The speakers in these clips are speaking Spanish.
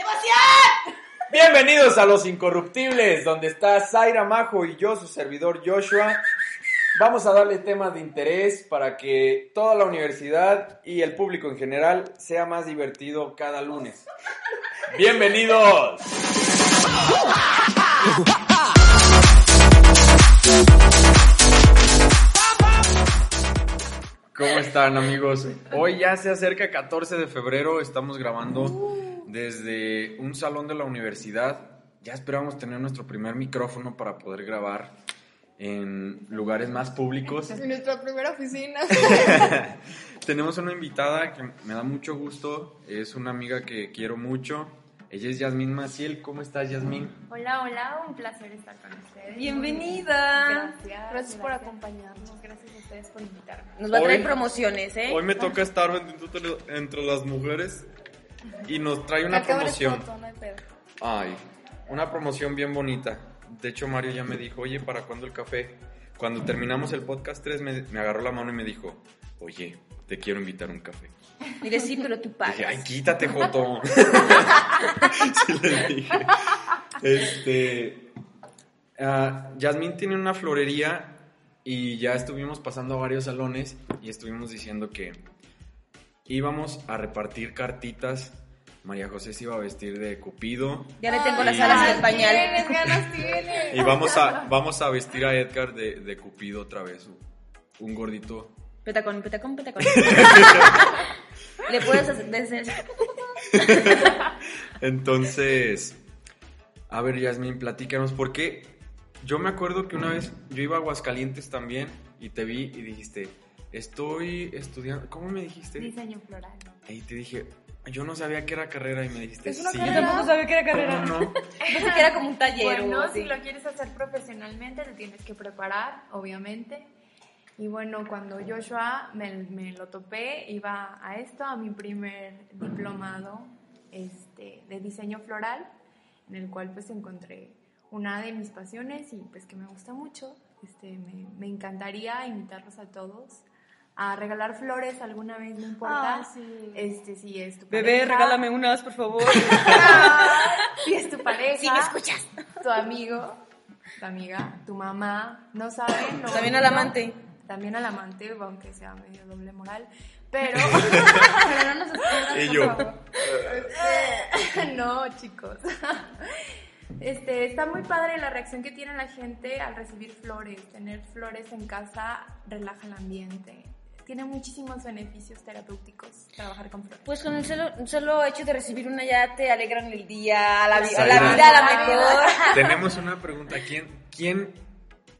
emoción! Bienvenidos a Los Incorruptibles, donde está Zaira Majo y yo, su servidor Joshua. Vamos a darle temas de interés para que toda la universidad y el público en general sea más divertido cada lunes. Bienvenidos. ¿Cómo están amigos? Hoy ya se acerca 14 de febrero, estamos grabando desde un salón de la universidad. Ya esperamos tener nuestro primer micrófono para poder grabar en lugares más públicos. En nuestra primera oficina. Tenemos una invitada que me da mucho gusto, es una amiga que quiero mucho. Ella es Yasmín Maciel. ¿Cómo estás, Yasmín? Hola, hola, un placer estar con ustedes. Bienvenida. Gracias. Gracias por acompañarnos. Gracias a ustedes por invitarme. Nos va a traer Hoy- promociones, ¿eh? Hoy me toca estar entre, entre las mujeres y nos trae una promoción. foto, no hay pedo. Ay, una promoción bien bonita. De hecho, Mario ya me dijo, oye, ¿para cuándo el café? Cuando terminamos el podcast 3, me, me agarró la mano y me dijo, oye, te quiero invitar a un café. Mire, sí, pero tú Dije, ay, pagas. quítate, Joto. sí dije. Este. ah, Yasmín tiene una florería y ya estuvimos pasando a varios salones y estuvimos diciendo que íbamos a repartir cartitas. María José se iba a vestir de Cupido Ya le tengo las alas en el Tienes pañal. ganas, tienes. y vamos a, vamos a vestir a Edgar de, de Cupido otra vez. Un gordito. Petacón, petacón, petacón. le puedes hacer... Entonces, a ver, Yasmin, platícanos, porque yo me acuerdo que una vez yo iba a Aguascalientes también y te vi y dijiste, estoy estudiando, ¿cómo me dijiste? Diseño floral. Y te dije, yo no sabía que era carrera y me dijiste, Es una sí. Yo tampoco sabía que era carrera. ¿Cómo no? Pensé que era como un taller Bueno, así. si lo quieres hacer profesionalmente, te tienes que preparar, obviamente. Y bueno, cuando Joshua me, me lo topé, iba a esto, a mi primer diplomado este, de diseño floral, en el cual pues encontré una de mis pasiones y pues que me gusta mucho. Este, me, me encantaría invitarlos a todos a regalar flores alguna vez, no importa. Ah, sí. Este, si es tu Bebé, pareja, regálame unas, por favor. si es tu pareja, Si me escuchas. tu amigo, tu amiga, tu mamá, no saben. no- También al no- amante. También al amante, aunque sea medio doble moral. Pero, pero no nos Y por yo. favor. no, chicos. Este, está muy padre la reacción que tiene la gente al recibir flores. Tener flores en casa relaja el ambiente. Tiene muchísimos beneficios terapéuticos trabajar con flores. Pues con el solo, solo hecho de recibir una ya te alegran el día, la, vi- la vida a la mejor. Tenemos una pregunta, ¿quién, quién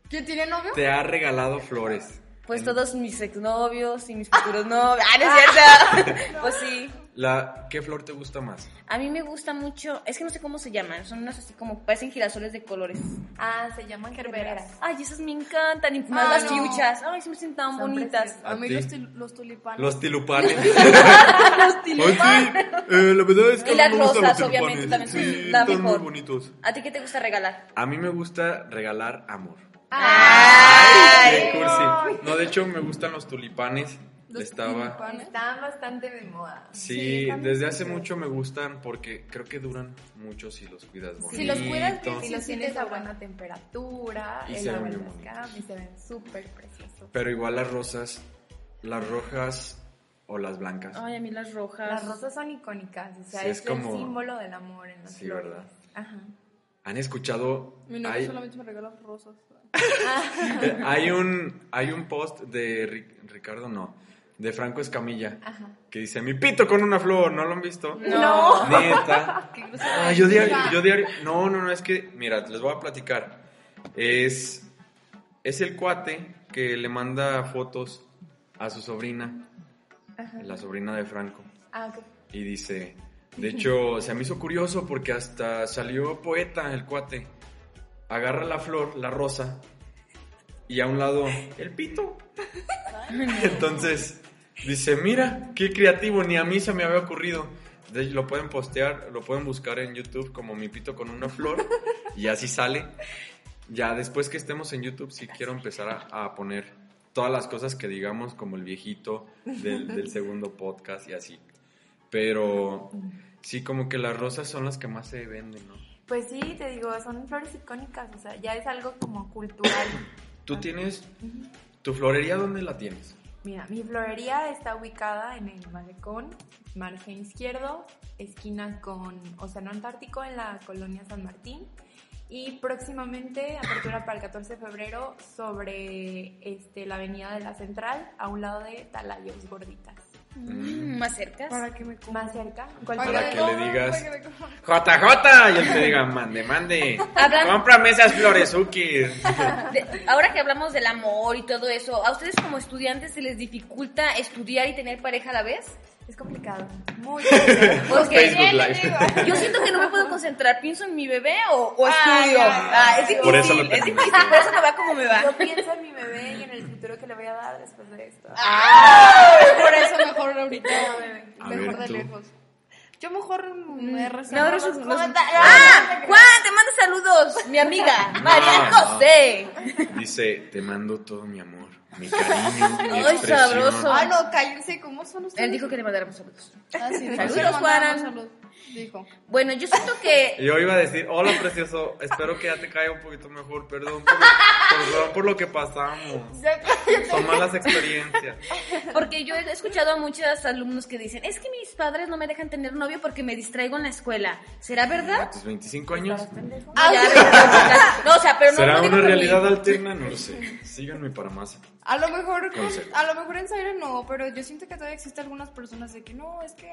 ¿Quién tiene novio? te ha regalado flores? Pues todos mis exnovios y mis futuros novios. Ah, no es cierto. Pues sí. La, ¿Qué flor te gusta más? A mí me gusta mucho, es que no sé cómo se llaman, son unas así como, parecen girasoles de colores. Ah, se llaman gerberas. Ay, esas me encantan, y más Ah, las no. fiuchas. Ay, se me sienten tan Son bonitas. preciosas. A mí ¿A los, los tulipanes. Los tilupanes. Los Ay, tulipanes. sí, eh, la verdad es que Y a las los rosas, obviamente, también son Sí, la están muy mejor. bonitos. ¿A ti qué te gusta regalar? A mí me gusta regalar amor. Ay. Qué cursi. No, de hecho me gustan los tulipanes. Los Estaba. Están bastante de moda. Sí, desde hace mucho me gustan porque creo que duran mucho si los cuidas bonito. Si los cuidas bien, Si los tienes a buena temperatura, Y se ven y se ven súper preciosos. Pero igual las rosas, las rojas o las blancas. Ay, a mí las rojas. Las rosas son icónicas, o sea, Sí, es, es como- el símbolo del amor en las Sí, flores. ¿verdad? Ajá. ¿Han escuchado? Mi novio Hay, solamente me regala rosas. eh, hay un hay un post de Ri- Ricardo, no, de Franco Escamilla Ajá. que dice mi pito con una flor, ¿no lo han visto? No. Neta. Ah, yo diario, yo diario. No, no, no, es que, mira, les voy a platicar. Es, es el cuate que le manda fotos a su sobrina, la sobrina de Franco. Ah, ok. Y dice, de hecho, se me hizo curioso porque hasta salió poeta el cuate. Agarra la flor, la rosa, y a un lado, el pito. Entonces, dice, mira, qué creativo, ni a mí se me había ocurrido. De hecho, lo pueden postear, lo pueden buscar en YouTube como mi pito con una flor, y así sale. Ya después que estemos en YouTube, sí quiero empezar a, a poner todas las cosas que digamos, como el viejito del, del segundo podcast y así. Pero Sí, como que las rosas son las que más se venden, ¿no? Pues sí, te digo, son flores icónicas, o sea, ya es algo como cultural. Tú tienes... ¿Tu florería dónde la tienes? Mira, mi florería está ubicada en el malecón, margen izquierdo, esquina con Océano Antártico en la colonia San Martín. Y próximamente, apertura para el 14 de febrero, sobre este, la avenida de la Central, a un lado de Talayos Gorditas. Mm, más cerca. Para que me coma. Más cerca. Para que le digas- para que me coma. JJ, y él te diga, mande, mande. Hablan- Cómprame esas floresukis. De- ahora que hablamos del amor y todo eso, ¿a ustedes como estudiantes se les dificulta estudiar y tener pareja a la vez? Es complicado. Muy complicado. Porque Facebook Live. yo siento que no me puedo concentrar, pienso en mi bebé o, estudio. ay, Ah, es difícil, Por eso lo es difícil, por eso me va como me va. Yo pienso en mi bebé y en el futuro que le voy a dar después de esto. Por eso mejor ahorita, A mejor ver, de tú. lejos. Yo mejor me No, reservo no, los. ¡Ah! Juan, te mando saludos, mi amiga, María No, no. José. Dice, te mando todo mi amor, mi cariño, mi Ay, expresión. sabroso. Ah, no, cállense, ¿cómo son ustedes? Él dijo que le mandáramos saludos. Ah, sí, Saludos, Juanan. salud, Dijo. Bueno, yo siento que Yo iba a decir, hola precioso, espero que ya te caiga un poquito mejor, perdón por lo, perdón por lo que pasamos. Son malas experiencias. Porque yo he escuchado a muchos alumnos que dicen, es que mis padres no me dejan tener novio porque me distraigo en la escuela. ¿Será A verdad? tus 25 años, No, ya, no, o sea, pero no, ¿será no una realidad alterna? No lo sé. Síganme para más. A lo mejor, a lo mejor en Zaire no, pero yo siento que todavía existen algunas personas de que no, es que...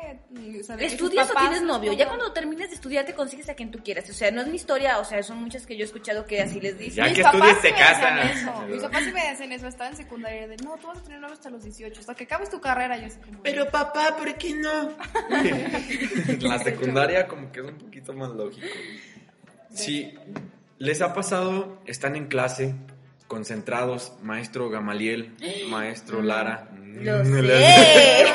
o sea, de que sus ¿Estudias o tienes no novio? Ya cuando termines de estudiar te consigues a quien tú quieras. O sea, no es mi historia, o sea, son muchas que yo he escuchado que así les dicen. Ya Mis que estudies te me decían casan. eso, Mis papás sí me decían eso, estaba en secundaria, de no, tú vas a tener novio hasta los 18, hasta que acabes tu carrera, yo así como... Pero papá, ¿por qué no? La secundaria como que es un poquito más lógico. Sí, les ha pasado, están en clase, concentrados, maestro Gamaliel, maestro Lara. Lo Mm, le- sé.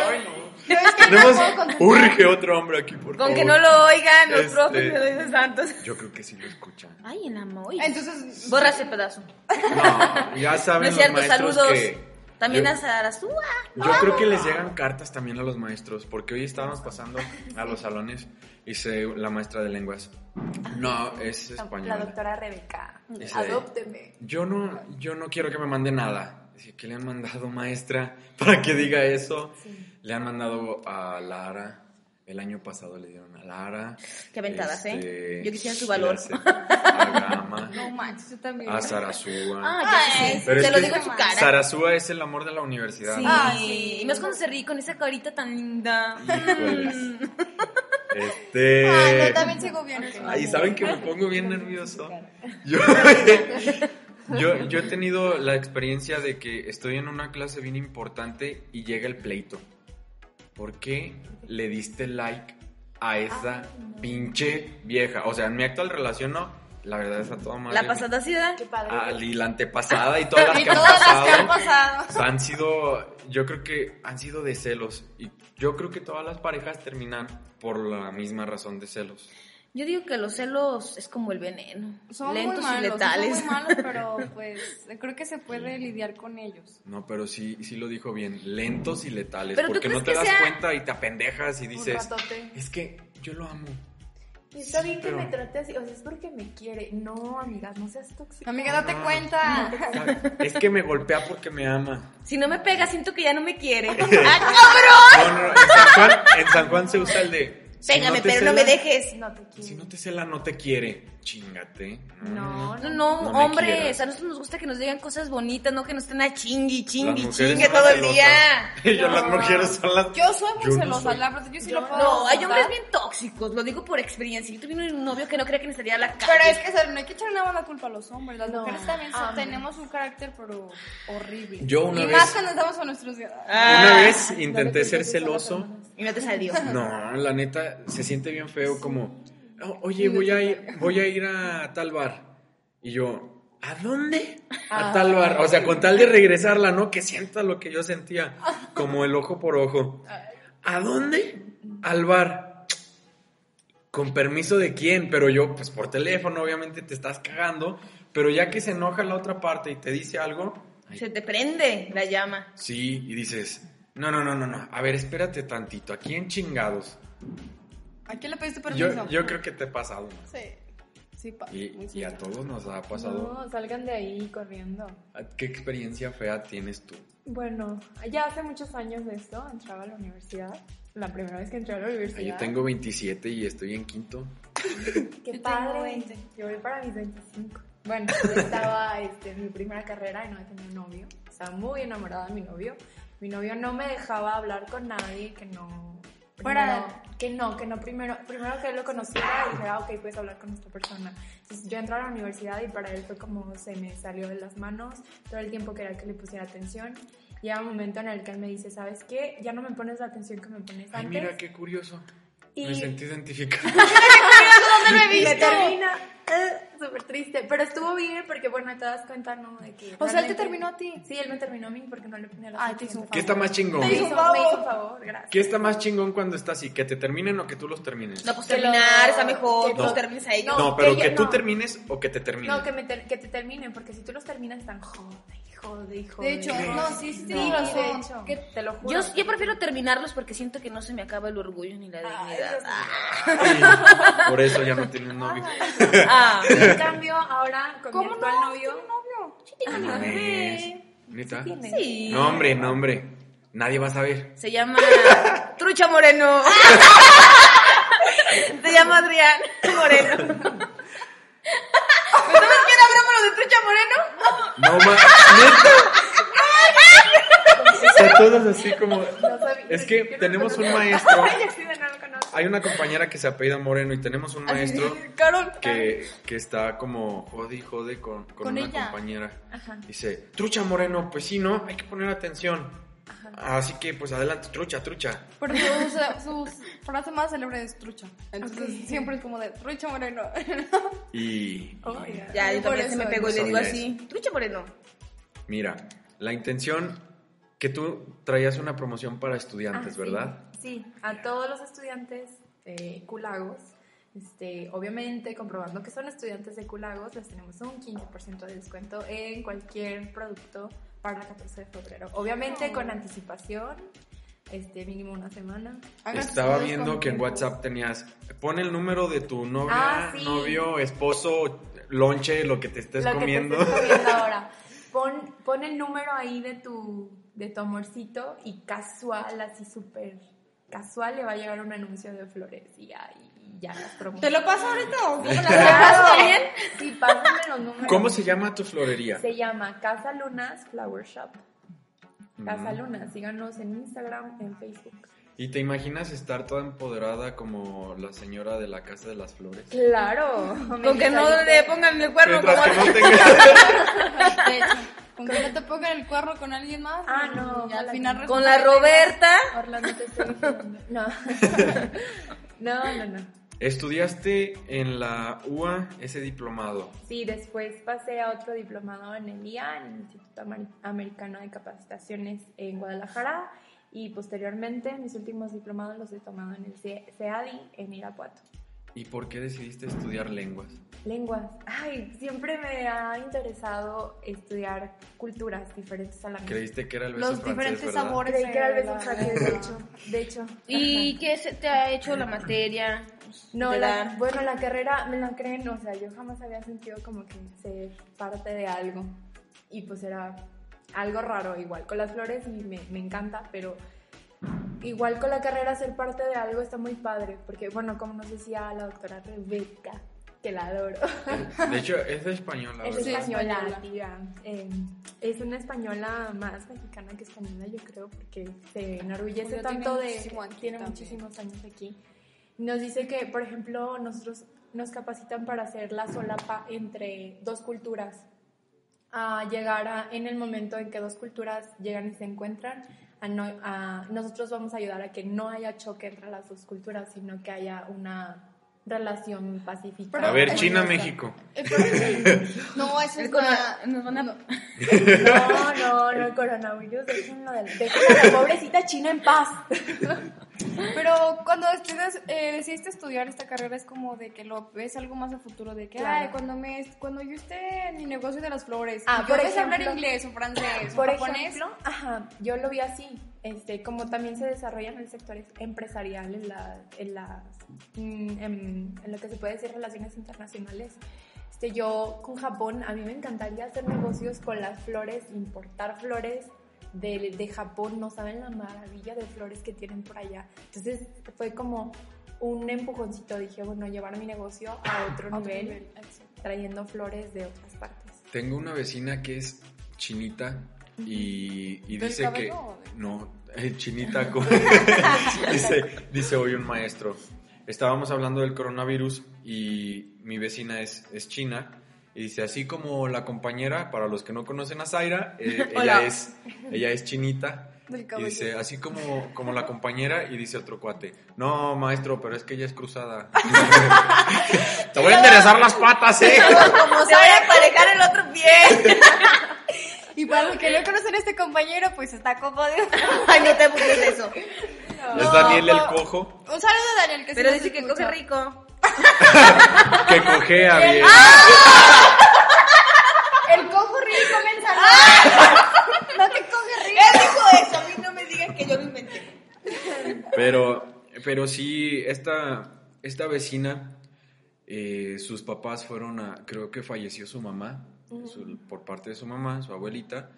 Yo es que no Tenemos, urge otro hombre aquí, por Con favor. que no lo oigan los Este- profes de santos. Yo creo que sí lo escuchan. Ay, el amor. Entonces, Borra ese pedazo. No, ya No saben es los cierto, maestros saludos. que... También yo- a Sarasúa. Yo creo que les llegan cartas también a los maestros, porque hoy estábamos pasando a los salones y se, la maestra de lenguas. No, es La española. doctora Rebeca. Ese- Adópteme. Yo no, yo no quiero que me mande nada. Dice, ¿qué le han mandado, maestra? Para que diga eso. Le han mandado a Lara. El año pasado le dieron a Lara. Qué aventadas, ¿eh? Este, Yo quisiera su valor. A Gama. no manches, yo también. A Sarasúa. Ah, ya sé, sí. Pero Te lo digo en su cara. Sarasúa es el amor de la universidad. Sí. ¿no? Ah, sí. Y más cuando se ríe con esa carita tan linda. Híjoles. Este. Ay, no, también sigo bien. Ay, ¿saben que me pongo bien nervioso? Yo, yo, yo he tenido la experiencia de que estoy en una clase bien importante y llega el pleito. ¿Por qué le diste like a esa pinche vieja? O sea, en mi actual relación no, la verdad es a toda madre. La pasada ciudad. Qué padre. Ah, y la antepasada y todas las Y que han todas las que han pasado. pasado. Han sido, yo creo que han sido de celos. Y yo creo que todas las parejas terminan por la misma razón de celos. Yo digo que los celos es como el veneno. Son lentos muy malos, y letales. son muy malos, pero pues creo que se puede lidiar con ellos. No, pero sí, sí lo dijo bien. Lentos y letales. Pero ¿tú porque no te das sea- cuenta y te apendejas y dices, es que yo lo amo. Y está bien pero- que me trate así, o sea, es porque me quiere. No, amigas, no seas tóxica. Amiga, date cuenta. Es que me golpea porque me ama. Si no me pega, siento que ya no me quiere. ¡Ah, No, no, no, en San Juan, en San Juan se usa el de... si te pero no me dejes. No te quiero. Si no te cela, no te quiere. Chingate. No, No, no, No hombre, a nosotros nos gusta que nos digan cosas bonitas, no que nos estén a chingui, chingui, chingue todo el día. Yo las mujeres son las... Yo soy muy Yo no celosa, soy. la verdad, yo sí lo puedo. No, hay hombres bien tóxicos, lo digo por experiencia. Yo tuve un novio que no creía que me salía a la calle. Pero es que o sea, no hay que echar nada la culpa a los hombres. Las No. mujeres también son- Ah. tenemos un carácter pero horrible. Yo una y vez- más cuando estamos con nuestros Ah. Una vez intenté ser celoso. Y no te salió. No, la neta, se siente bien feo como, "Oh, oye, voy a ir, voy a ir a tal bar. Y yo, ¿a dónde? A tal bar. O sea, con tal de regresarla, ¿no? Que sienta lo que yo sentía, como el ojo por ojo. ¿A dónde? Al bar. ¿Con permiso de quién? Pero yo, pues por teléfono, obviamente te estás cagando. Pero ya que se enoja la otra parte y te dice algo, ay, Se te prende la llama. sí, y dices, no, no, no, no, no. A ver, espérate tantito. ¿A quién chingados? ¿A quién le pediste permiso? yo creo que te he pasado. ¿no? Sí. Sí, pasa. Y, y a todos nos ha pasado. No, salgan de ahí corriendo. ¿Qué experiencia fea tienes tú? Bueno, ya hace muchos años de esto, entraba a la universidad. La primera vez que entré a la Ah, universidad. Yo tengo 27 y estoy en quinto. Qué Yo padre. tengo 20. Yo voy para mis 25. Bueno, yo estaba este, en mi primera carrera y no tenía novio. Estaba muy enamorada de mi novio. Mi novio no me dejaba hablar con nadie que no. Fuera- primero- que no, que no primero, primero que él lo conociera y dijera, ok, puedes hablar con esta persona. Entonces yo entré a la universidad y para él fue como se me salió de las manos, todo el tiempo quería que le pusiera atención. Llega un momento en el que él me dice, ¿sabes qué? Ya no me pones la atención que me pones Ay, antes. mira qué curioso. y, Me sentí identificado. ¿Dónde me y me viste? termina. Súper triste, pero estuvo bien porque bueno, te das cuenta, ¿no? De que O sea, él te terminó a ti. Sí, él me terminó a mí porque no le ponía la Ay, te hizo un ¿Qué está más chingón? Me hizo, un favor. me hizo un favor, gracias. ¿Qué está más chingón cuando está así? ¿Que te terminen o que tú los termines? No, pues Que lo- terminar está mejor, que que los no. termines a ellos. No, No, pero que que, yo- tú no. termines o que te terminen. No, que, me ter- que te terminen, porque si tú los terminas están jode, jode, jode. De hecho, no, sí, sí, de hecho, Que- te lo juro. Yo, yo prefiero terminarlos porque siento que no se me acaba el orgullo ni la dignidad. Sí, por eso ya no tienes novio. Ah, En cambio, ahora con mi ¿Cómo actual no? novio. ¿Tiene novio? Sí, tengo mi No bebé. ¿Neta? Sí. No, hombre, no, hombre. Nadie va a saber. Se llama Trucha Moreno. Se llama Adrián Moreno. ¿No sabes quién hablamos lo de Trucha Moreno? No, ma... ¿Neta? O sea, todos así como... No sabía. Es que tenemos un maestro. Hay una compañera que se apellida Moreno y tenemos un maestro Carol. que, que está como jode y jode con, con, Con una ella. compañera. Ajá. Dice, trucha Moreno, pues sí, ¿no? Hay que poner atención. Así que, pues adelante, trucha, trucha. Pero su, su frase más célebre es trucha. Entonces siempre es como de trucha moreno. Y, Oh, ya. Ya, yo Por también se me eso, pegó y le digo así. Trucha Moreno. mira, la intención que tú traías una promoción para estudiantes, Ah. ¿verdad? Sí, a todos los estudiantes de Culagos, este, obviamente comprobando que son estudiantes de Culagos, les tenemos un 15% de descuento en cualquier producto para el 14 de febrero. Obviamente con anticipación, este, mínimo una semana. Hagan Estaba viendo que en WhatsApp tenías, pon el número de tu novia, Ah, sí. novio, esposo, lonche, lo que te estés Lo comiendo. que te estés comiendo ahora. Pon, pon el número ahí de tu, de tu amorcito y casual, así súper casual, le va a llegar un anuncio de flores y ahí ya las ¿Te promociones. lo paso ahorita o cómo Claro. también? Sí, pásame los números. ¿Cómo se llama tu florería? Se llama Casa Lunas Flower Shop. Casa Mm. Lunas, síganos en Instagram, en Facebook. ¿Y te imaginas estar toda empoderada como la señora de la Casa de las Flores? Claro. Con que no le pongan el cuerno como que no tengas... De hecho, con que no te pongan el cuerno con alguien más. Ah, no, Y al final. Con la Roberta. Orlando te estoy diciendo. No. no, no, no. Estudiaste en la UA ese diplomado. Sí, después pasé a otro diplomado en el IA, en el Instituto Ameri- Americano de Capacitaciones en Guadalajara. Y posteriormente, mis últimos diplomados los he tomado en el CEADI en Irapuato. ¿Y por qué decidiste estudiar lenguas? Lenguas. Ay, siempre me ha interesado estudiar culturas diferentes a la mía. Creíste que era el beso Los francés, diferentes ¿verdad? sabores. Creí que era el beso francés, de hecho. De hecho. ¿Y qué se te ha hecho la materia? No, la- bueno, la carrera me la creen, o sea, yo jamás había sentido como que ser parte de algo. Y pues era algo raro igual. Con las flores y me, me encanta, pero igual con la carrera ser parte de algo está muy padre. Porque, bueno, como nos decía la doctora Rebeca, que la adoro. De hecho, es de española, Es española, tía. Eh, es una española más mexicana que española, yo creo, porque se enorgullece tanto tiene de... muchísimo aquí tiene también. muchísimos años aquí. Nos dice que, por ejemplo, nosotros nos capacitan para hacer la solapa entre dos culturas. A llegar a, en el momento en que dos culturas llegan y se encuentran, a no, a- nosotros vamos a ayudar a que no haya choque entre las dos culturas, sino que haya una relación pacífica. Pero- A ver, es- China, México. Pero- No, eso es El corona- la... nos van a- no. No, no, el coronavirus, déjenlo de, déjenlo a la pobrecita China en paz. Pero cuando estudias, eh, decidiste estudiar esta carrera es como de que lo ves algo más a futuro, de que, Claro. ay, cuando, me, cuando yo esté en mi negocio de las flores, Ah, yo por a hablar ejemplo- inglés o francés Por o japonés, ejemplo, ajá, yo lo vi así, este, como también se desarrolla en el sector empresarial, en, la, en, las, mm, en, en lo que se puede decir relaciones internacionales. Este, yo con Japón, a mí me encantaría hacer negocios con las flores, importar flores de, de Japón, no saben la maravilla de flores que tienen por allá. Entonces fue como un empujoncito, dije, bueno, llevar mi negocio a otro, otro nivel, nivel, trayendo flores de otras partes. Tengo una vecina que es chinita y, y ¿Del dice que... cabello No, eh, chinita. dice, dice hoy un maestro. Estábamos hablando del coronavirus y mi vecina es, es china. Y dice, así como la compañera, para los que no conocen a Zaira, eh, ella, es, ella es chinita. Y dice, así como, como la compañera, y dice otro cuate, no, maestro, pero es que ella es cruzada. Te voy a enderezar las patas, ¿eh? Como se vaya a emparejar el otro pie. Y para los que no conocen a este compañero, pues está cómodo. Ay, no te burles de eso. Es Daniel el cojo, Un saludo a Daniel, que Pero nos dice que coge rico. que cojea bien. El cojo rico me ensalada. no te coge rico. Él dijo eso, a mí no me digan que yo lo inventé. Pero, pero sí, esta, esta vecina, eh, sus papás fueron a, creo que falleció su mamá, su- por parte de su mamá, su abuelita,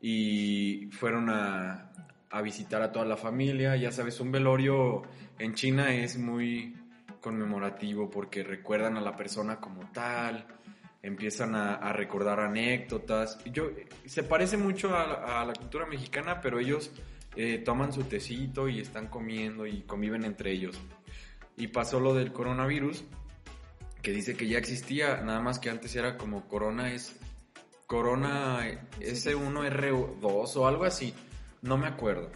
y fueron a, a visitar a toda la familia. Ya sabes, un velorio en China es muy conmemorativo porque recuerdan a la persona como tal, empiezan a, a recordar anécdotas. Yo, se parece mucho a, a la cultura mexicana, pero ellos eh, toman su tecito y están comiendo y conviven entre ellos. Y pasó lo del coronavirus, que dice que ya existía, nada más que antes era como corona es corona S1R2 o algo así, no me acuerdo.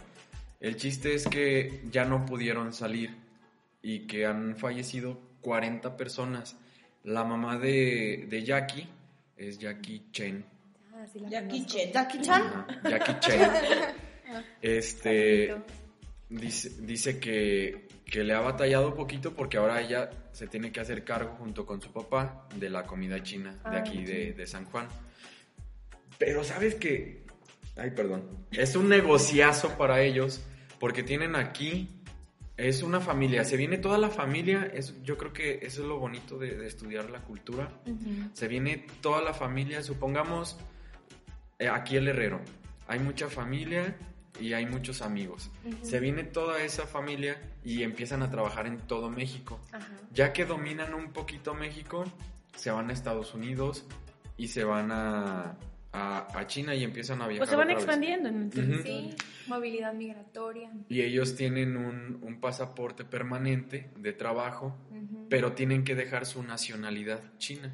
El chiste es que ya no pudieron salir y que han fallecido 40 personas. La mamá de, de Jackie es Jackie Chen. Ah, sí la Jackie conozco. Chan. Jackie Chan. Ajá, Jackie Chen. Este dice, dice que, que le ha batallado un poquito porque ahora ella se tiene que hacer cargo junto con su papá de la comida china de Ah, aquí de, de San Juan. Pero sabes que, ay perdón, es un negociazo para ellos porque tienen aquí, es una familia, se viene toda la familia, es, yo creo que eso es lo bonito de, de estudiar la cultura. Se viene toda la familia, supongamos eh, aquí el herrero. Hay mucha familia y hay muchos amigos. Se viene toda esa familia y empiezan a trabajar en todo México. Ya que dominan un poquito México, se van a Estados Unidos y se van a, a, a China y empiezan a viajar. Pues se van otra vez. expandiendo en el territorio. Sí, movilidad migratoria. Y ellos tienen un, un pasaporte permanente de trabajo, pero tienen que dejar su nacionalidad china.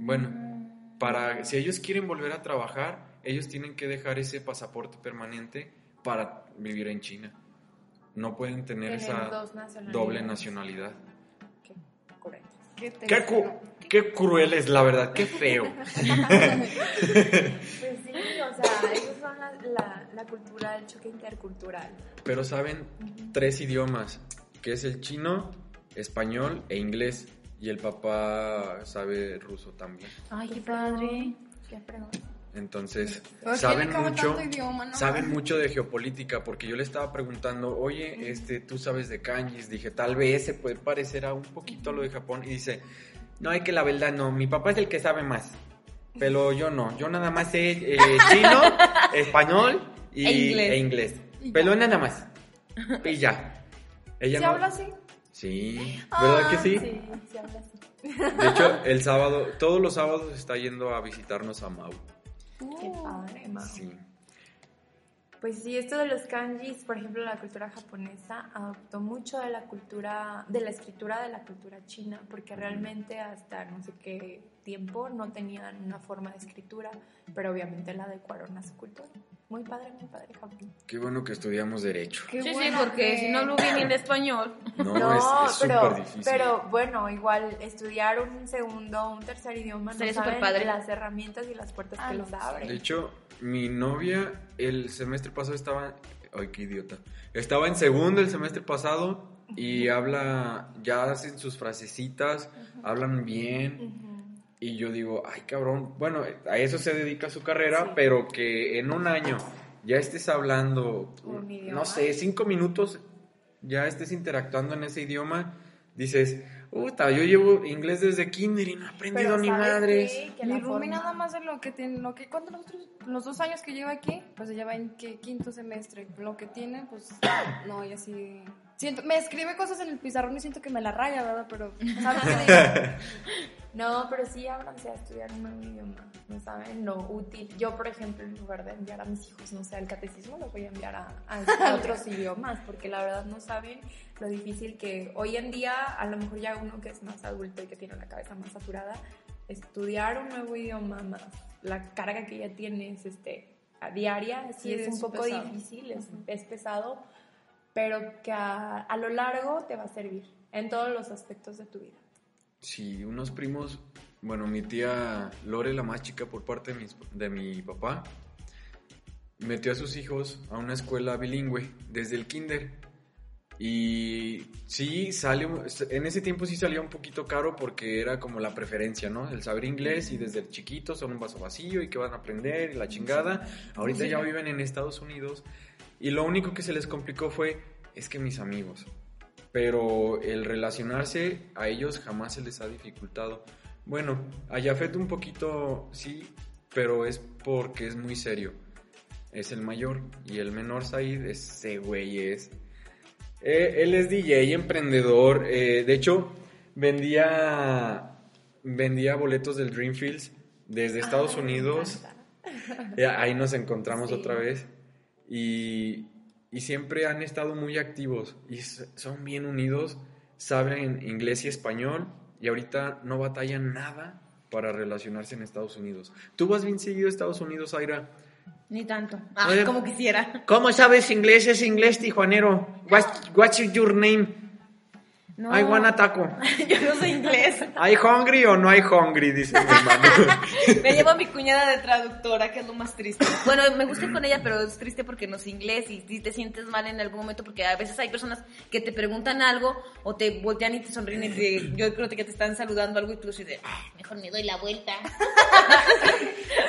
Bueno, para si ellos quieren volver a trabajar, ellos tienen que dejar ese pasaporte permanente para vivir en China. No pueden tener Tener esa doble nacionalidad. Qué correcto. Qué. Qué cruel es, la verdad, qué feo. Pues sí, o sea, eso son la, la, la cultura, el choque intercultural. Pero saben tres idiomas, que es el chino, español e inglés. Y el papá sabe ruso también. Ay, qué padre. Qué. Entonces, Pero saben mucho, tanto idioma, ¿no? saben mucho de geopolítica, porque yo le estaba preguntando, oye, este, tú sabes de kanjis, dije, tal vez se puede parecer a un poquito a lo de Japón, y dice, no, hay que la verdad no, mi papá es el que sabe más, pero yo no, yo nada más sé eh, chino, español y, E inglés. e inglés, pero nada más, y ya. Ella ¿Se no- habla así? Sí, ¿verdad que Ah, sí? Sí, sí habla así. De hecho, el sábado, todos los sábados está yendo a visitarnos a Mau. Qué padre, Mau. Sí. Pues sí, esto de los kanjis, por ejemplo, la cultura japonesa adoptó mucho de la cultura, de la escritura de la cultura china, porque realmente hasta no sé qué tiempo no tenían una forma de escritura, pero obviamente la adecuaron a su cultura. Muy padre, muy padre Japón. Qué bueno que estudiamos Derecho. Qué Sí, sí, bueno porque que- si no hablo bien ni en español. No, es- es súper pero, difícil. pero bueno, igual estudiar un segundo, un tercer idioma, no saben superpadre. las herrherramientas y las puertas Ah, que no, les sí. abren. De hecho, mi novia el semestre pasado estaba Ay, qué idiota. Estaba en segundo el semestre pasado y habla, ya hacen sus frasecitas, hablan bien. Y yo digo, ay, cabrón. Bueno, a eso se dedica su carrera, Sí. pero que en un año ya estés hablando, no sé, cinco minutos, ya estés interactuando en ese idioma, dices, puta, yo llevo inglés desde kinder y no he aprendido Pero ni ¿sabes madres. qué? Que Mi la Rumi nada más de lo que tiene, lo que, ¿cuántos nosotros, los dos años que lleva aquí? Pues ella va en qué, quinto semestre. Lo que tiene, pues, no, ella sí... Siento, me escribe cosas en el pizarrón y siento que me la raya, ¿verdad? Pero, ¿sabes qué digo? No, pero sí ábranse a estudiar un nuevo idioma, ¿no saben? Lo útil. Yo, por ejemplo, en lugar de enviar a mis hijos, no sé, al catecismo, los voy a enviar a, a- a otros idiomas, porque la verdad no saben lo difícil que hoy en día, a lo mejor ya uno que es más adulto y que tiene la cabeza más saturada, estudiar un nuevo idioma más, la carga que ya tienes este, a diaria, sí, Sí, es, un es poco pesado. difícil, es, es pesado, pero que a, a lo largo te va a servir en todos los aspectos de tu vida. Sí, unos primos, bueno, mi tía Lore, la más chica por parte de, mis- de mi papá, metió a sus hijos a una escuela bilingüe desde el kinder. Y sí, salió, en ese tiempo sí salía un poquito caro porque era como la preferencia, ¿no? El saber inglés y desde chiquitos son un vaso vacío y que van a aprender y la chingada. Ahorita ya viven en Estados Unidos y lo único que se les complicó fue, es que mis amigos, pero el relacionarse a ellos jamás se les ha dificultado. Bueno, a Jafet un poquito sí, pero es porque es muy serio. Es el mayor y el menor Said, ese güey es... Eh, él es DJ, emprendedor. eh, de hecho, vendía, vendía boletos del Dreamfields desde Estados Ay, me Unidos. Eh, Ahí nos encontramos Sí. otra vez. Y, y siempre han estado muy activos. Y son bien unidos. Saben inglés y español. Y ahorita no batallan nada para relacionarse en Estados Unidos. ¿Tú vas bien seguido a Estados Unidos, Aira? Ni tanto. Ah, Oye. como quisiera. ¿Cómo sabes inglés? Es inglés tijuanero. What's, what's your name? No. I wanna taco. Yo no sé inglés. ¿Hay hungry o no hay hungry? Dice mi hermano. Me llevo a mi cuñada de traductora, que es lo más triste. Bueno, me gusta ir con ella, pero es triste porque no sé inglés y, y te sientes mal en algún momento porque a veces hay personas que te preguntan algo o te voltean y te sonríen y te- yo creo que te están saludando algo y tú "Ah, mejor me doy la vuelta.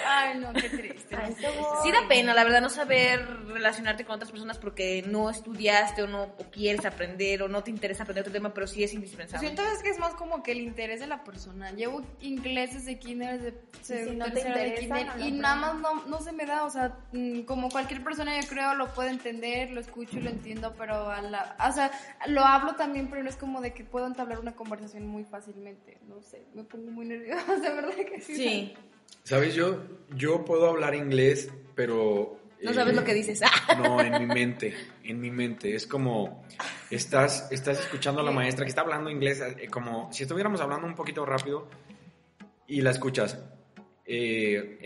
Ay, no, qué triste. Ay. Sí da pena, la verdad, no saber relacionarte con otras personas porque no estudiaste o no o quieres aprender o no te interesa aprender otro tema, pero sí es indispensable. Siento es que es más como que el interés de la persona. Llevo inglés desde kinder, desde si no te tercero de kinder, no y nada más no, no se me da, o sea, mm, como cualquier persona yo creo lo puedo entender, lo escucho y lo entiendo, pero a la, o sea, lo hablo también, pero no es como de que puedo entablar una conversación muy fácilmente, no sé, me pongo muy nerviosa, de verdad que sí. Sí, ¿Sabes? Yo, yo puedo hablar inglés, pero... no eh, sabes lo que dices. No, en mi mente, en mi mente. Es como, estás, estás escuchando a la maestra que está hablando inglés, eh, como si estuviéramos hablando un poquito rápido y la escuchas. Eh,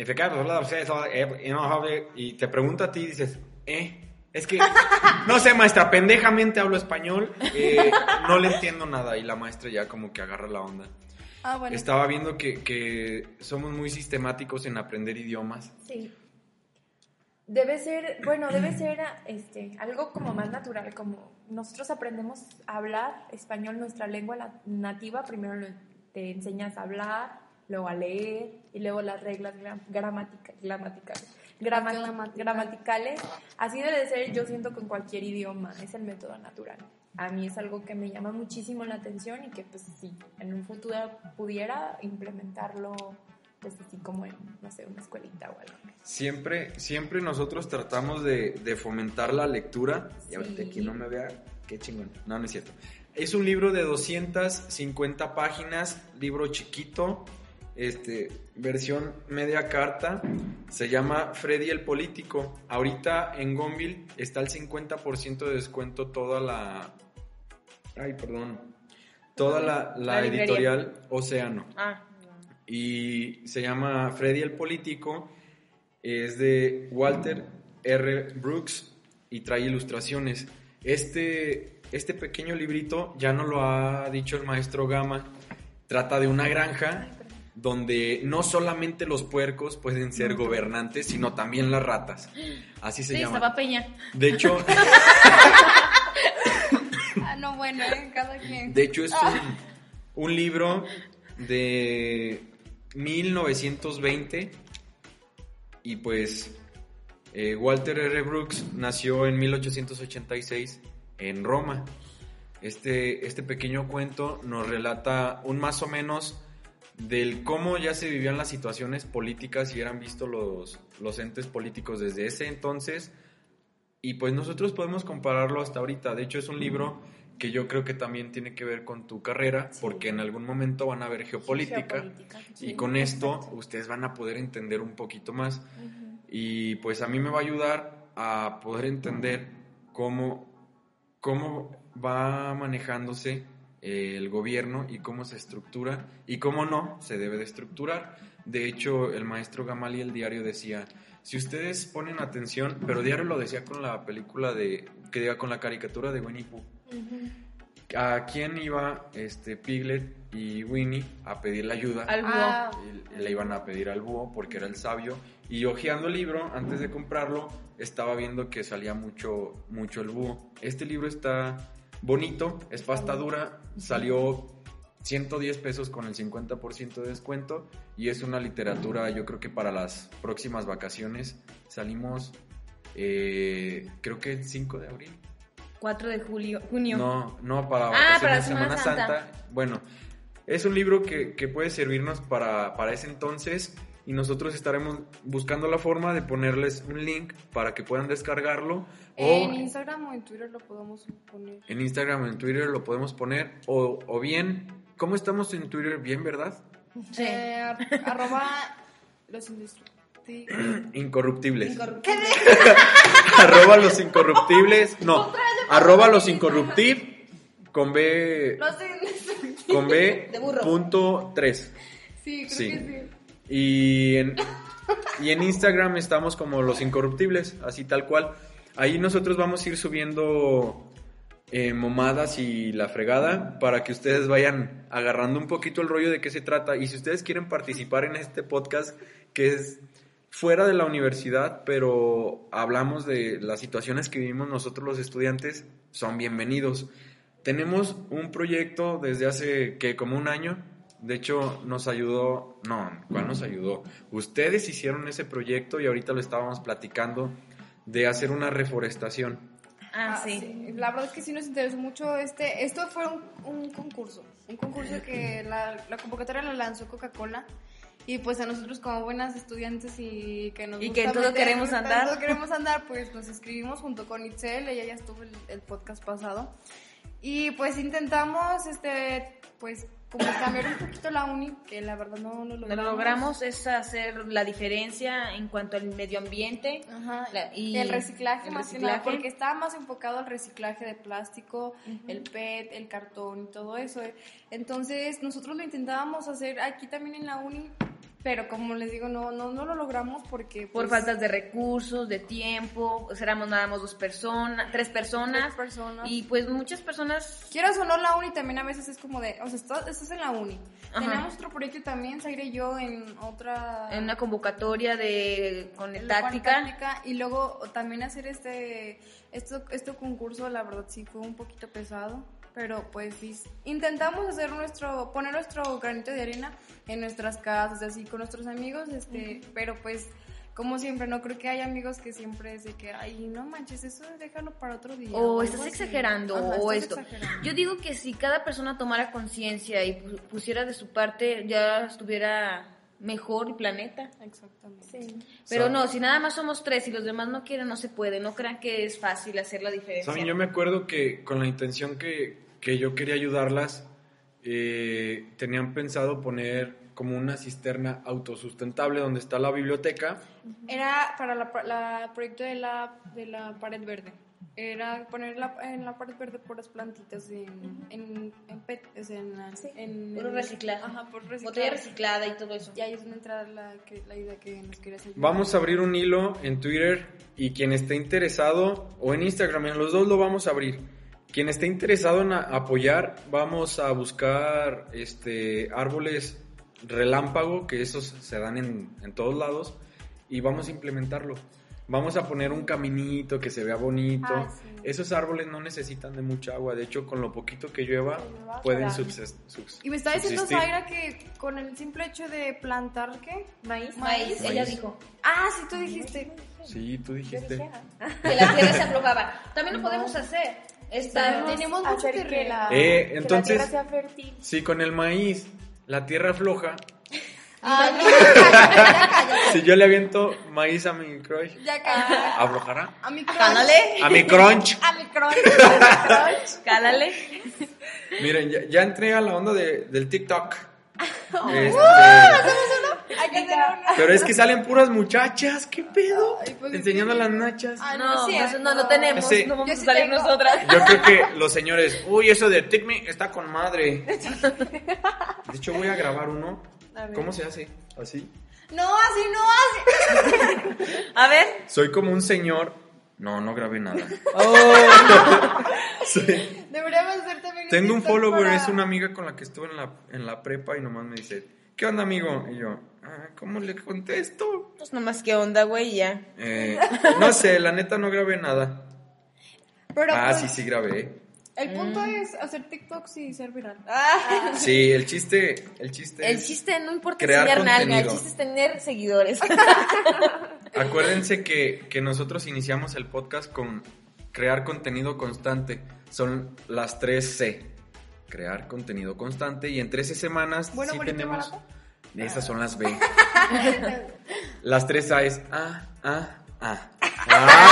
y te pregunta a ti y dices, eh, es que, no sé, maestra, pendejamente hablo español, eh, no le entiendo nada. Y la maestra ya como que agarra la onda. Ah, bueno. Estaba viendo que, que somos muy sistemáticos en aprender idiomas. Sí. Debe ser, bueno, debe ser este, algo como más natural, como nosotros aprendemos a hablar español, nuestra lengua nativa, primero te enseñas a hablar, luego a leer y luego las reglas gra- gramática- gramaticales. grama- Gramatical. gramaticales. Así debe de ser, yo siento, con cualquier idioma, es el método natural. A mí es algo que me llama muchísimo la atención y que pues sí, en un futuro pudiera implementarlo pues así como en, no sé, una escuelita o algo. Siempre, siempre nosotros tratamos de, de fomentar la lectura. Y ahorita quien no me vea, qué chingón. No, no es cierto. Es un libro de 250 páginas, libro chiquito, este, versión media carta. Se llama Freddy el Político. Ahorita en Gonville está el 50% de descuento toda la... Ay, perdón. Toda la, la editorial Océano Ah, y se llama Freddy el Político. Es de Walter R. Brooks y trae ilustraciones. Este, este pequeño librito, ya no lo ha dicho el maestro Gama, trata de una granja donde no solamente los puercos pueden ser gobernantes, sino también las ratas. Así se Sí, llama. estaba Peña. De hecho, Ah, no, bueno, ¿eh? cada quien. de hecho es un, un libro de 1920 y pues eh, Walter R. Brooks nació en 1886 en Roma. Este, este pequeño cuento nos relata un más o menos del cómo ya se vivían las situaciones políticas y eran vistos los, los entes políticos desde ese entonces. Y pues nosotros podemos compararlo hasta ahorita. De hecho, es un libro que yo creo que también tiene que ver con tu carrera, porque en algún momento van a ver geopolítica. Geopolítica. Y con esto ustedes van a poder entender un poquito más. Y pues a mí me va a ayudar a poder entender cómo, cómo va manejándose el gobierno y cómo se estructura y cómo no se debe de estructurar. De hecho, el maestro Gamaliel diario decía, si ustedes ponen atención, pero diario lo decía con la película de, que diga con la caricatura de Winnie Pooh. ¿A quién iba este Piglet y Winnie a pedirle ayuda? Al búho. Ah, Y le iban a pedir al búho porque era el sabio. Y hojeando el libro, antes de comprarlo, estaba viendo que salía mucho, mucho el búho. Este libro está bonito, es pasta dura, salió 110 pesos con el 50% de descuento y es una literatura, yo creo que para las próximas vacaciones salimos, eh, creo que el 5 de abril. 4 de julio, junio. No, no, para Ah, para de Semana Semana Santa. Bueno, es un libro que, que puede servirnos para, para ese entonces y nosotros estaremos buscando la forma de ponerles un link para que puedan descargarlo o en Instagram o en Twitter lo podemos poner. en Instagram o en Twitter lo podemos poner o, o bien, ¿cómo estamos en Twitter? Bien, ¿verdad? Sí. Eh, ar- arroba los indestructibles. Incorruptibles. Incorruptibles. arroba los incorruptibles. No, arroba los incorruptibles con B, Los con B De burro. punto 3. Sí, creo Sí. que sí. Y en, y en Instagram estamos como Los Incorruptibles, así tal cual. Ahí nosotros vamos a ir subiendo eh, momadas y la fregada para que ustedes vayan agarrando un poquito el rollo de qué se trata. Y si ustedes quieren participar en este podcast, que es fuera de la universidad, pero hablamos de las situaciones que vivimos nosotros los estudiantes, son bienvenidos. Tenemos un proyecto desde hace que como un año. De hecho, nos ayudó, no, ¿cuál nos ayudó? Ustedes hicieron ese proyecto y ahorita lo estábamos platicando de hacer una reforestación. Ah, Ah, sí. sí. La verdad es que sí nos interesó mucho este. Esto fue un, un concurso. Un concurso que la, la convocatoria la lanzó Coca-Cola. Y pues a nosotros como buenas estudiantes y que nos Y gusta que todo meter- queremos andar. todo queremos andar, pues nos inscribimos junto con Itzel, ella ya estuvo el, el podcast pasado. Y pues intentamos, este, pues como cambiar un poquito la uni, que la verdad no lo Lo logramos. logramos es hacer la diferencia en cuanto al medio ambiente. Ajá. La- y el reciclaje el más que nada, porque estaba más enfocado al reciclaje de plástico, el PET, el cartón y todo eso. Entonces nosotros lo intentábamos hacer aquí también en la uni, pero como les digo, no, no, no lo logramos porque... Por pues, faltas de recursos, de tiempo, pues éramos nada más dos personas, tres personas. Tres personas. Y pues muchas personas Quieras o no, la uni también a veces es como de, o sea, estás, estás en la uni. Ajá. Tenemos otro proyecto también, Zaire y yo, en otra... en una convocatoria de con el táctica, y luego también hacer este esto este concurso la verdad sí fue un poquito pesado pero pues sí, intentamos hacer nuestro poner nuestro granito de arena en nuestras casas así con nuestros amigos este pero pues como siempre no creo que hay amigos que siempre es de que ay no manches eso déjalo para otro día O estás así". exagerando, Ajá, o estás esto. exagerando. Yo digo que si cada persona tomara conciencia y pu- pusiera de su parte, ya estuviera mejor el planeta. exactamente Pero no, si nada más somos tres y los demás no quieren, no se puede. No crean que es fácil hacer la diferencia. Saben, yo me acuerdo que con la intención que, que yo quería ayudarlas, eh, tenían pensado poner como una cisterna autosustentable donde está la biblioteca. Era para la, la proyecto de la, de la pared verde. Era poner la, en la pared verde puras plantitas en, en, en PET, o sea, en, la- en Puro reciclaje. Ajá, por Botella reciclaje. reciclada y todo eso. Y ahí es donde entra la, que- la idea que nos quieres ayudar. Vamos a abrir un hilo en Twitter y quien esté interesado, o en Instagram, en los dos lo vamos a abrir. Quien esté interesado en apoyar, vamos a buscar este árboles relámpago, que esos se dan en, en todos lados, y vamos a implementarlo. Vamos a poner un caminito que se vea bonito. Ah, sí. Esos árboles no necesitan de mucha agua. De hecho, con lo poquito que llueva, pueden claro. subsist- subs- Y me está diciendo subsistir. Zaira que con el simple hecho de plantar, ¿qué? Maíz. Maíz, ella Maíz. dijo Ah, sí, tú dijiste. Sí, tú dijiste. que la tierra se aflojaba. También lo podemos hacer. Esta, Tenemos mucho que terreno. la, Eh, que la entonces- tierra sea fértil. Sí, con el maíz, la tierra floja. Ah, no, ya ya. Si yo le aviento maíz a mi crush, Ya cállate. ¿aflojará? A mi crunch. Cálale, A mi crunch. A mi crunch. cálale. Miren, ya, ya entré a la onda de, del TikTok. Este, Hay que hacer una. pero es que salen puras muchachas, ¿qué pedo? Ay, pues, Enseñando que- las nachas. Ay, No, cierto. pues no, no tenemos, Sí. no vamos Yo a sí salir tengo. nosotras. Yo creo que los señores, uy, eso de TikMe está con madre. De hecho, voy a grabar uno. A. ¿Cómo se hace? Así. No, así no, así. A ver. Soy como un señor. No, no grabé nada. Soy- Deberíamos hacer también Tengo un follower, para- es una amiga con la que estuve en la, en la prepa y nomás me dice, ¿qué onda, amigo? Y yo, "Ah, ¿cómo le contesto? Pues nomás qué onda, güey, ya. Eh, no sé, la neta no grabé nada. Pero ah, pues, sí, sí grabé. el punto Mm. es hacer TikToks y ser viral. Sí, el chiste, el chiste El es- chiste no importa Crear enseñar nalga, el chiste es tener seguidores. Acuérdense que, que nosotros iniciamos el podcast con crear contenido constante. Son las 3 C. Crear contenido constante y en 13 semanas Bueno, sí bonito tenemos... barato. Esas son las B. las 3 A es ah, ah, ah. ¡Ah,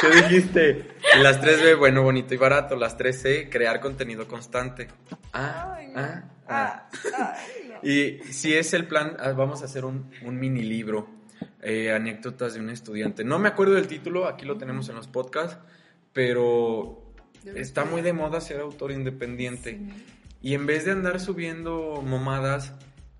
¿verdad? ¿Qué dijiste? Las 3 B, bueno, bonito y barato. Las 3 C, crear contenido constante. Ah, Ay, no. ah, ah. Ah, ay, no. Y si es el plan, ah, vamos a hacer un, un mini libro, eh, anécdotas de un estudiante. No me acuerdo del título, aquí lo tenemos en los podcasts, pero está muy de moda ser autor independiente. Y en vez de andar subiendo momadas,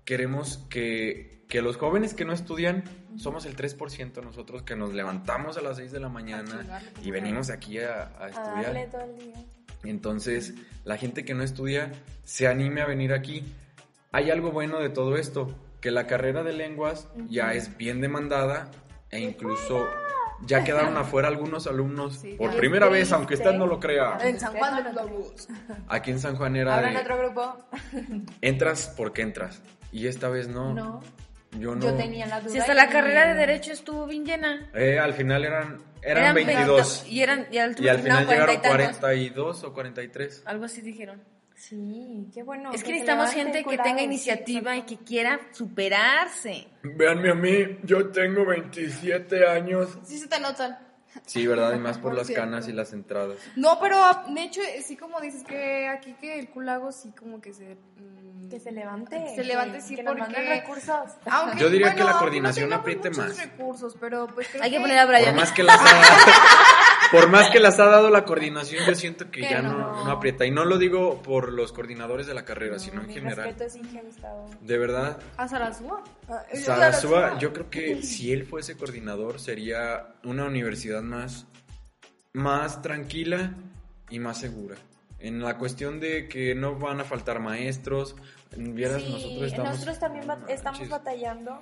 queremos que, que los jóvenes que no estudian, somos el 3% nosotros que nos levantamos a las 6 de la mañana y venimos aquí a, a A darle estudiar. todo el día. Entonces, la gente que no estudia se anime a venir aquí. Hay algo bueno de todo esto, que la carrera de lenguas ya es bien demandada e incluso ya quedaron afuera algunos alumnos Sí, por primera vez, aunque usted no lo crea. En San Juan de los Lobos. Aquí en San Juan era Ahora en de, otro grupo. entras porque entras. Y esta vez no. No. Yo no. Yo tenía la duda. Si hasta la carrera de Derecho estuvo bien llena. Eh, al final eran, eran, 22. Y, eran, y al, Y al final terminaron llegaron 40 y tantos. 42 o 43. Algo así dijeron. Sí, qué bueno. es que necesitamos gente que tenga sí, iniciativa y que quiera superarse. Véanme a mí, yo tengo 27 años. Sí se te notan. Sí, ¿verdad? Y más por Por las cierto. canas y las entradas. No, pero de hecho, sí como dices que aquí que el culago sí como que se... mm, Que se levante. Se levante, sí, que porque- recursos. Aunque, Yo diría que la coordinación no apriete más. muchos recursos, pero pues creo Hay que poner a Por Brian. más que las por más que las ha dado la coordinación, yo siento que Que ya no, no. no aprieta. Y no lo digo por los coordinadores de la carrera, sino en general. respeto es. De verdad, A Sarasúa. Sarasúa, yo creo que si él fuese coordinador sería una universidad más, más tranquila y más segura. En la cuestión de que no van a faltar maestros, vieras, Sí, nosotros estamos... nosotros también ba- no estamos batallando.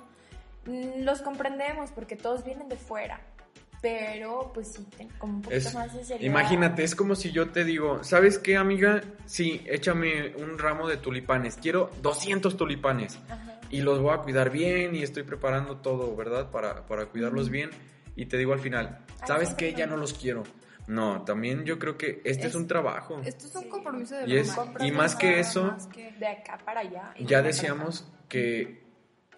Los comprendemos porque todos vienen de fuera. Pero, pues sí, como un poquito Es- más de seriedad. imagínate, es como si yo te digo, ¿sabes qué, amiga? Sí, échame un ramo de tulipanes. Quiero 200 tulipanes. Ajá. Y los voy a cuidar bien y estoy preparando todo, ¿verdad? Para, para cuidarlos bien. Y te digo al final, ¿sabes sí, qué? Ya no los quiero. No, también yo creo que este es, Es- un trabajo. Esto es un compromiso de Y es- y más que eso, Más que- De acá para allá. y de Ya decíamos que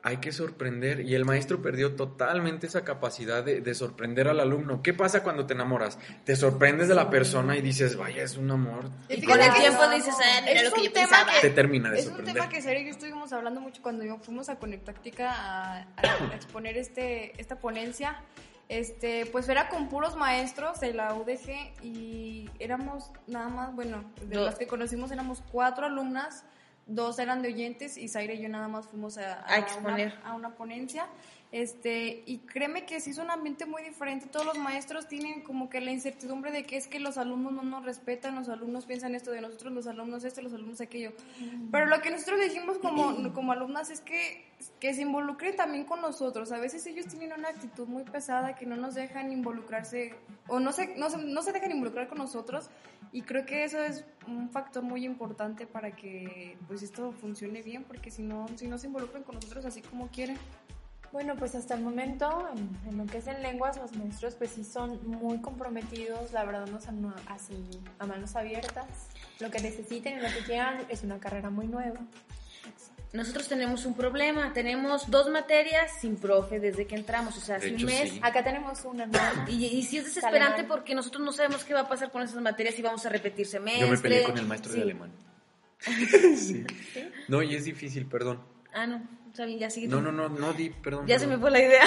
hay que sorprender y el maestro perdió totalmente esa capacidad de, de sorprender al alumno. ¿Qué pasa cuando te enamoras? Te sorprendes de la persona y dices, vaya, es un amor. Y con el que tiempo es- dices, mira es lo que un yo tema pensaba. que- Te termina de Es un sorprender. tema que y yo estuvimos hablando mucho cuando yo fuimos a Conectáctica a, a exponer este, esta ponencia. Este, pues era con puros maestros de la UDG y éramos nada más, bueno, de Do- las que conocimos éramos cuatro alumnas, dos eran de oyentes y Zaira y yo nada más fuimos a, A exponer. Una, a una ponencia. Este, y créeme que sí es un ambiente muy diferente. Todos los maestros tienen como que la incertidumbre de que es que los alumnos no nos respetan, los alumnos piensan esto de nosotros, los alumnos esto, los alumnos aquello. Pero lo que nosotros dijimos como, como alumnas es que, que se involucren también con nosotros. A veces ellos tienen una actitud muy pesada que no nos dejan involucrarse o no se, no se, no se dejan involucrar con nosotros. Y creo que eso es un factor muy importante para que pues esto funcione bien, porque si no, si no se involucran con nosotros así como quieren, Bueno, pues hasta el momento, en, en lo que es en lenguas, los maestros pues sí son muy comprometidos, la verdad nos han así a manos abiertas. Lo que necesiten y lo que quieran es una carrera muy nueva. Nosotros tenemos un problema, tenemos dos materias sin profe desde que entramos, o sea, hace un mes. sí. Acá tenemos una nueva. Y, y sí es desesperante Alemán. porque nosotros no sabemos qué va a pasar con esas materias y vamos a repetir semestre. Yo me peleé con el maestro de Sí. alemán. sí. No, y es difícil, perdón. Ah, no, ya sigue. No, no, no, no di, perdón. Ya se me fue la idea.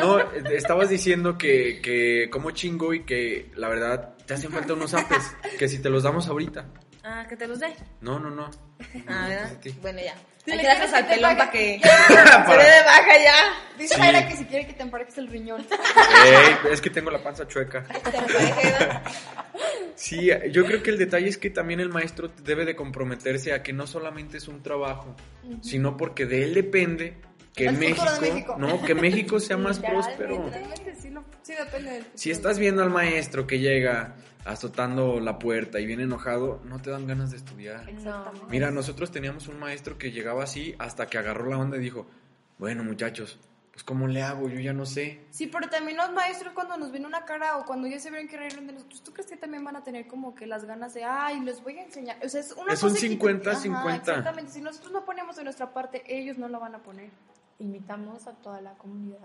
No, eh, estabas diciendo que, que como chingo y que la verdad te hacen falta unos apes, que si te los damos ahorita. Ah, que te los dé. No, no, no. Ah, ¿verdad? Sí. Bueno, ya. Si Hay le que darles al pelón para que se dé de baja ya. Dice Sí. Mayra que si quiere que te empareques el riñón. Ey, es que tengo la panza chueca. Sí, yo creo que el detalle es que también el maestro debe de comprometerse a que no solamente es un trabajo, sino porque de él depende que El México, futuro de México. no, que México sea más próspero. Sí, depende del Si estás viendo al maestro que llega azotando la puerta y viene enojado, no te dan ganas de estudiar. Exactamente. Mira, nosotros teníamos un maestro que llegaba así hasta que agarró la onda y dijo, bueno muchachos, pues ¿cómo le hago? Yo ya no sé. Sí, pero también los maestros cuando nos ven una cara o cuando ya se ven que reír de nosotros, ¿tú crees que también van a tener como que las ganas de, ay, les voy a enseñar? O sea, es una Es un cosa que- 50-50. Ajá, Exactamente, si nosotros no ponemos de nuestra parte, ellos no lo van a poner. Invitamos a toda la comunidad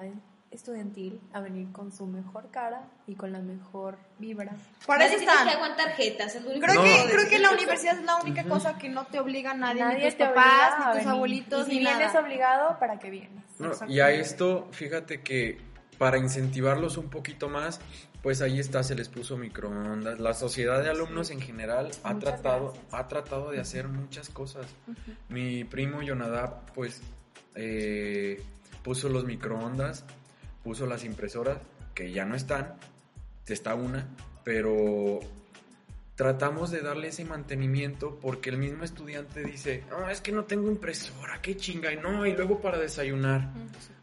estudiantil a venir con su mejor cara y con la mejor vibra. Para eso que están. único Creo, No. que, creo que la universidad es la única cosa que no te obliga a nadie, Nadie ni tus te papás, ni tus venir. abuelitos, Y si ni vienes nada. obligado, ¿para qué vienes? No, y a esto, fíjate que para incentivarlos un poquito más, pues ahí está, se les puso microondas. La sociedad de alumnos en general ha Muchas tratado, gracias. ha tratado de hacer muchas cosas. Mi primo Yonadab, pues, eh, puso los microondas, puso las impresoras, que ya no están, está una, pero tratamos de darle ese mantenimiento porque el mismo estudiante dice, no, es que no tengo impresora, qué chinga, y no, y luego para desayunar.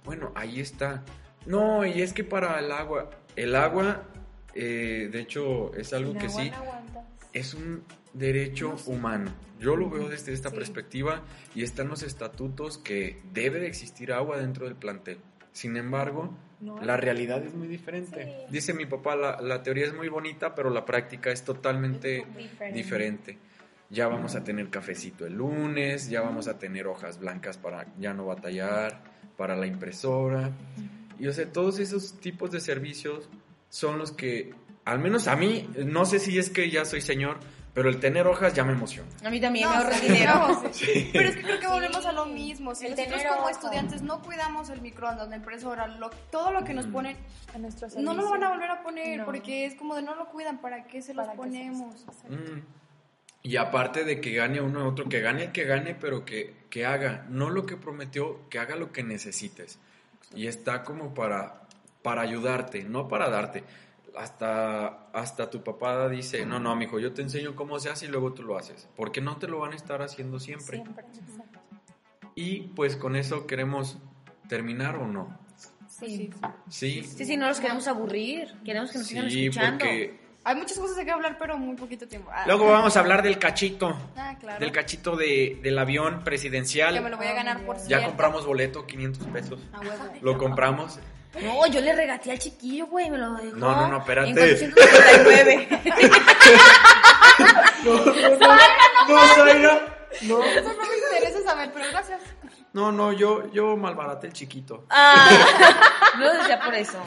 Bueno, ahí está. No, y es que para el agua, el agua, eh, de hecho, es algo que sí, no es un derecho humano. Yo lo veo desde esta Sí. perspectiva y están los estatutos que debe de existir agua dentro del plantel. Sin embargo, No. la realidad es muy diferente. Sí. Dice mi papá, la, la teoría es muy bonita, pero la práctica es totalmente Diferente. diferente. Ya vamos a tener cafecito el lunes, ya vamos a tener hojas blancas para ya no batallar, para la impresora. Y o sea, todos esos tipos de servicios son los que, al menos a mí, no sé si es que ya soy señor, pero el tener hojas ya me emociona. A mí también No, me ahorra dinero. sí. Pero es que creo que volvemos a lo mismo. Si El nosotros tener como estudiantes no cuidamos el microondas, la impresora, lo- todo lo que nos Mm. ponen, A nuestro no nos lo van a volver a poner No. porque es como de no lo cuidan, ¿para qué se los se- ponemos? Mm. Y aparte de que gane uno a otro, que gane el que gane, pero que, que haga, no lo que prometió, que haga lo que necesites. Y está como para, para ayudarte, no para darte. Hasta, hasta tu papá dice, no, no, mijo, yo te enseño cómo se hace y luego tú lo haces. Porque no te lo van a estar haciendo siempre. Siempre. Y pues con eso queremos terminar o no. Sí. Sí, Sí, sí, no los queremos aburrir. Queremos que nos sigan sí, escuchando. porque Hay muchas cosas de que hablar, pero muy poquito tiempo. Ah, luego vamos a hablar del cachito, ah, claro. del cachito de, del avión presidencial. Que me lo voy a ganar por Ya cierto. compramos boleto, 500 pesos. A huevo. Lo compramos. No, yo le regateé al chiquillo, güey, me lo dejó. No, no, no, espérate. En 499. No, Zaira. No. Eso no me interesa saber, pero gracias. No, no, yo, yo malbaraté el chiquito. ah, no lo decía por eso.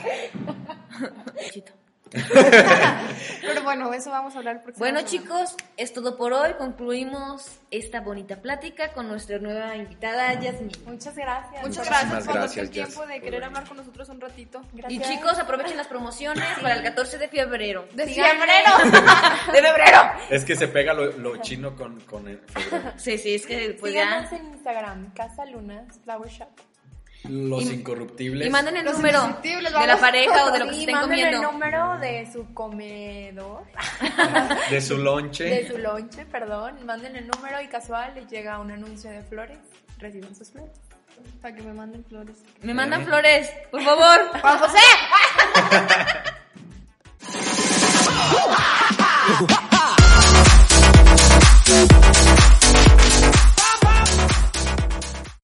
Chito. Pero bueno, eso vamos a hablar Bueno, chicos, es todo por hoy. Concluimos esta bonita plática con nuestra nueva invitada, Yasmin. Muchas gracias. Muchas gracias por Jess, tiempo de querer hablar con nosotros un ratito. Y chicos, aprovechen las promociones para el 14 de febrero. De febrero. ¡De febrero! Es que se pega lo, lo chino con, con el febrero. Sí, sí, es que pues Síganos ya. en Instagram, Casa Lunas Flower Shop. Los incorruptibles. Y manden el número de la pareja o de lo que se estén comiendo. el número de su comedor. de su lonche. De su lonche, perdón. Manden el número y casual les llega un anuncio de flores. Reciban sus flores. Para que me manden flores. Me mandan flores, por favor. Juan José.